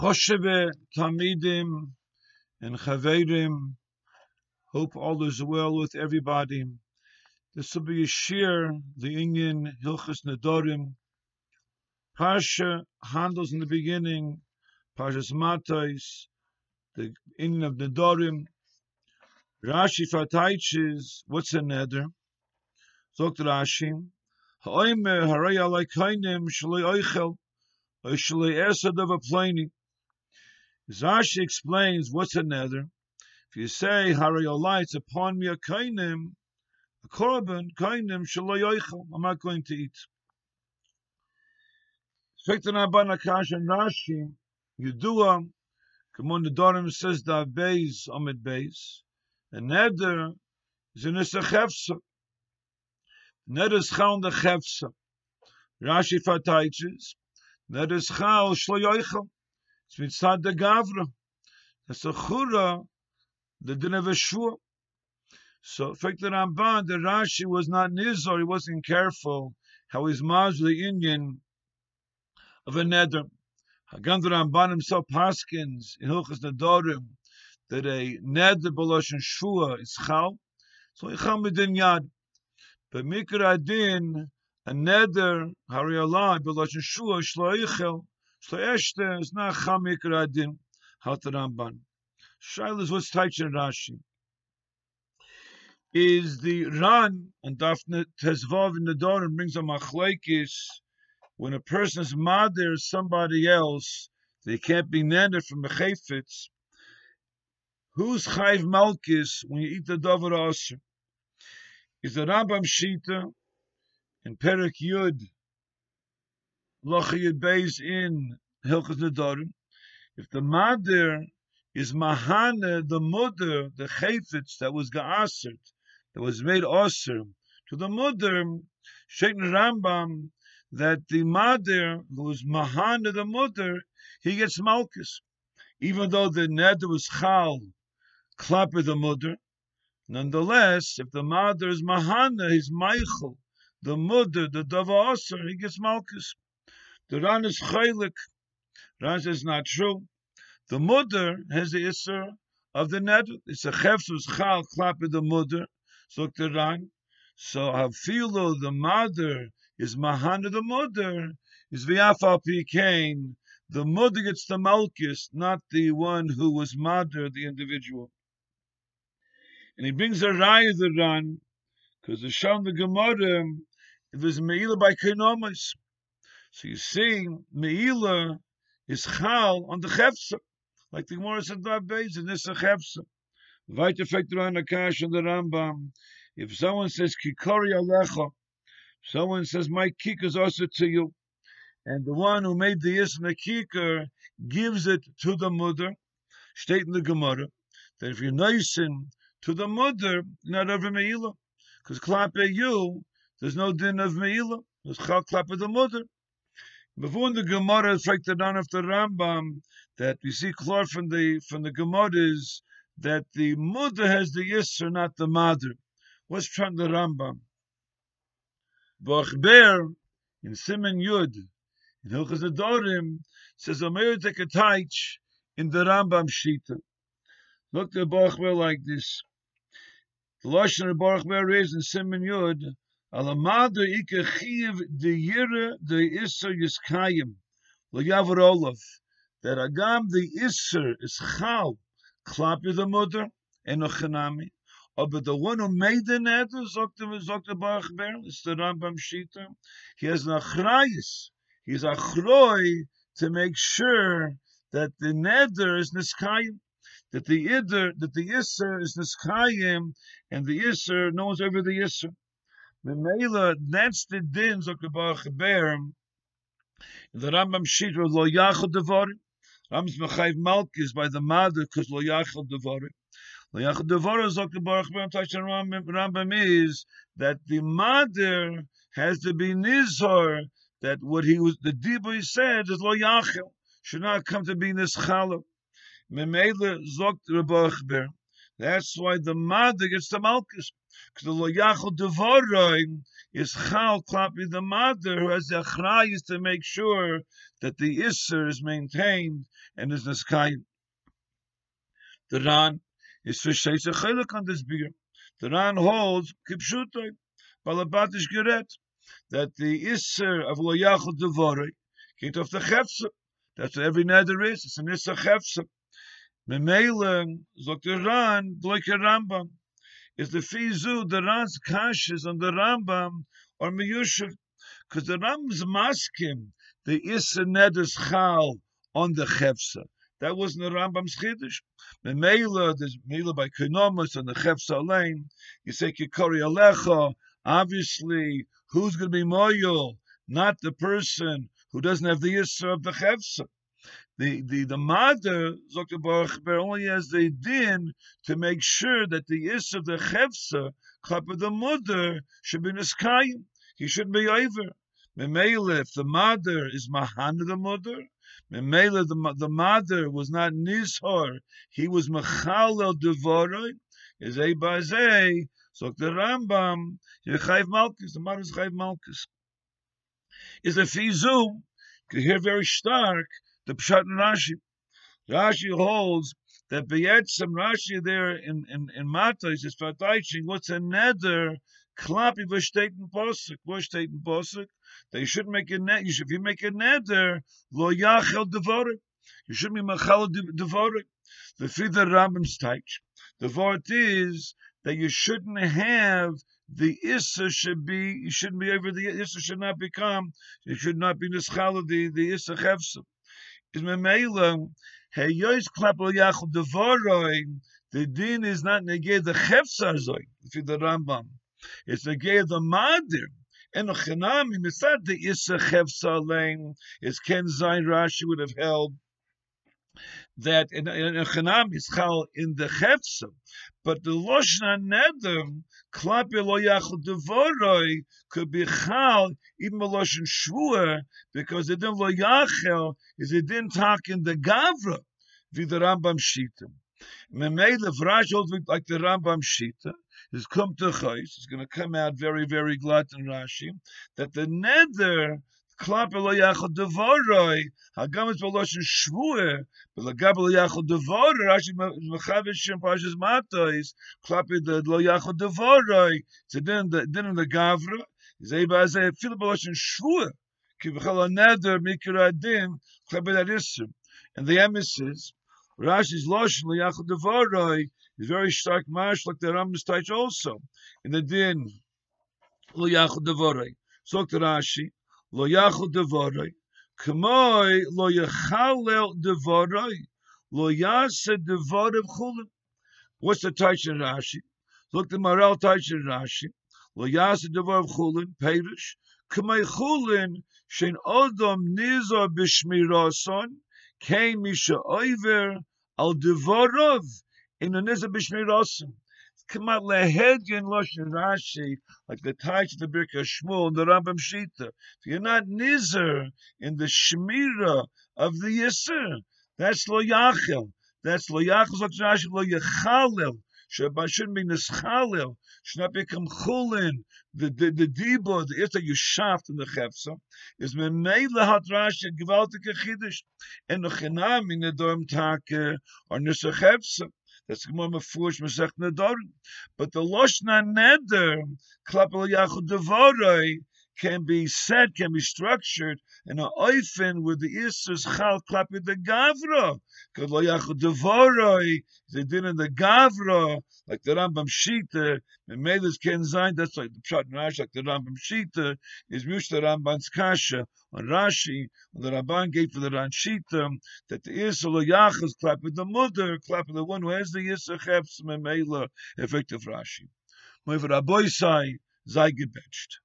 Chosheve Tamidim and Chaverim. Hope all is well with everybody. This will be a shir, the Indian Hilchas Nedorim. Parsha handles in the beginning, Parshas Matais, the Indian of Nedorim. Rashi Fataiches, what's a neder? Zogt Rashi, Ha'oimer haray alay kainim shaloi oichel, or shaloi esad of a. Rashi explains what's a nether. If you say Harayolai, it's upon me a kainim, a korban, kainim shaloyoichel. I'm not going to eat. Spektan Abban Akash and Rashi, Yudua, come on the Dorim says the Beis, Amid Beis, and nether is in a chefsa. Nether is chal the chefsa. Rashi fataiches, nether is chal shaloyoichel. It's mitzad the gavra. That's a chura, the din of a shua. So, fact the Ramban, the Rashi was not nizor, he wasn't careful how he's mazed the Indian of a neder. Hagan the Ramban himself paskins in Hilchas Nedorim that a neder balosh and shua is chal. So he chal midin yad. But mikra adin, a neder, hari Allah, balosh and shua, shlo Eshte is not Chamik Radin, halt Ramban. Shaila is what's Taich Rashi. Is the Ran and Daphne Tezvav in the door and brings a machlaikis when a person's mother is somebody else, they can't be nender from the chayfetz. Who's chayv malkis when you eat the dover aser? Is the Rambam Shita in Perik Yud Lochiyud Beis in Hilchas Nedorim. If the mother is Mahane, the mother, the chayfetz that was ga'asert, that was made aser, to the mother, Sheikh Rambam, that the mother who is Mahane, the mother, he gets malchus. Even though the neder was chal, klapper the mother, nonetheless, if the mother is Mahane, he's Michael, the mother, the dava aser, he gets malchus. The Ran is chaylik. Ran says not true. The mother has the isser of the net. It's a chefzus chal klap the mother. So the Ran. So hafilo the mother is mahana the mother is viafal pikain. The mother gets the malchus, not the one who was mother, the individual. And he brings a raya the Ran because the Sham the Gemara it was meila by kenomas. So you see, Meila is Chal on the Chefsa, like the Gemara said base, and this is a Chefsa. Weiter effect around the Kash and the Rambam. If someone says Kikori Alecha, someone says my kik is also to you, and the one who made the Isna Kikar gives it to the mother, state in the Gemara, that if you're nicing to the mother, not over Meila, because Klape you, there's no din of Meila, there's Chal Klape the mother. Before the Gemara is like the down the Rambam that we see clear from the from the Gemara is that the mother has the yisr, not the mother. What's from the Rambam? Bachber in Simon Yud in Hilchas Adorim says Omer Tekataich in the Rambam Shita. Look at Bachber like this. The Lashon of Bachber is in Simon Yud Alamada ike chiv de yire de iser yiskayim. Lo yavar olav that agam the iser is chal klapi the mother and ochanami but the one who made the neder zokte zokte barach ber is the Rambam Shita. He has an achrayis he is achroi to make sure that the neder is niskayim that the ider that the iser is niskayim and the iser knows over the iser Memela, that's the din, Dr. Baruch Ber, the Rambam Shit was lo yachol devarim. Rambam's mechayiv malkis by the mother because lo yachol devarim. Lo yachol devarim, Dr. Baruch Ber, Rambam, is that the mother has to be nizor that what he was, the dibur he said is lo yachol, should not come to be nischala. Memela, Dr. Baruch Ber, That's why the mother gets the malchus. Because the loyachal devoroi is chal klapi the mother who has the achrayis to make sure that the isser is maintained and is niskayim. The Ran is for sheis a chelik on this beer. The Ran holds kipshutoi, balabatish geret, that the isser of loyachal devoroi geht off the chefse. That's what every nether is. It's an isser chefse. Memele, sagt der Ran, Rambam, is the fizu, the Ran's kashis on the Rambam, or meyushav, because the Rambam's maskim, the Issa Nedus Chal on the Chefsa. That wasn't the Rambam's Chiddush. Memele, there's Mele by Konomus on the Chefsa lane. You say Kikori Alecha, obviously, who's going to be Moyel? Not the person who doesn't have the Issa of the Chefsa the the the mother Dr. Baruch only has the din to make sure that the is of the chefsa cup of the mother should be niskayim. He shouldn't be over. Memele, if the mother is mahan the mother, Memele, the the mother was not nishor, he was mechalel devoroi. Is a bazei. So the Rambam, you chayv malchus. The mother is chayv malchus. Is a fizu. You hear very stark the Pshat and Rashi. Rashi holds that Beyetzim Rashi there in in in Matos is verteidigung. What's a nether? Klapi v'shteten posuk. V'shteten posuk. They should make a net. You should, if you make a nether, lo yachel devorik. You should be machal devorik. The Frieder Rambam's teach. The word is that you shouldn't have the issa should be you shouldn't be over the issa should not become It should not be nischal the the issa chefsim is memela heyois klapel yachol devoroi the din is not negay the chefsar zoy if the rambam. It's negay the madir and the chenami misad the isa chefsar lane is ken zayin rashi would have held that in in a chenam is chal in the chefsar but the loshna nedem klape lo yachol devoroi could be chal even loshen shvua because the din lo yachel is it didn't talk in the gavra wie the Rambam shita. Memele vrash holds like the Rambam shita is come to chayis. It's going to come out very very glad in Rashi that the nether klap lo yachol devoroi. Hagam is loshen shvua but the gabel yachol devoroi. Rashi mechavish in Parshas Matos klap lo yachol devoroi. It's then the then the gavra. Zei ba ze fil boloshen shvua ki bchal neder mikra din klebe that and the emissaries Rashi's loshen liyachad devaroi is very stark mash like the Rambam's touch also. In the din liyachad devaroi so the Rashi lo yachu devoroi, kemoi lo yachalel devoroi, lo yase devorev chulim. What's the Taish and Rashi? Look the Maral Taish Rashi. Lo yase devorev chulim, perish, kemoi chulim, shen odom nizor bishmiroson, kei misha oiver al devorev, in a nizor bishmiroson. Come out lehedgen loshen rashi like the ties of the birka shmuel and the rambam shita. If you're not nizer in the shmira of the yisr that's lo yachel that's lo yachel lo yachalel Shabbat shouldn't be nischalil, should not become chulin. The the the dibo, the that you shaft in the chefsa, is memele hat Rashi gewaltige chiddush, and the chinam in the dorm take or nisa chefsa. That's more mefush mesech nedorim. But the loshna neder, klapel yachud devoroi, can be said, can be structured in a oifen with the issus chal klapi the gavra. Devoroi, they did in the gavra, like the Rambam Shita, and Melis Ken Zain, that's like the Pshat Rash, like the Rambam Shita, is Mushta Ramban's Kasha on Rashi, on the Ramban gave for the Ran Shita, that the Issa lo yachas klapi the mother, klapi the one who has the Issa chefs memela, effective Rashi. Moiv Rabbi Sai, Zai gebetcht.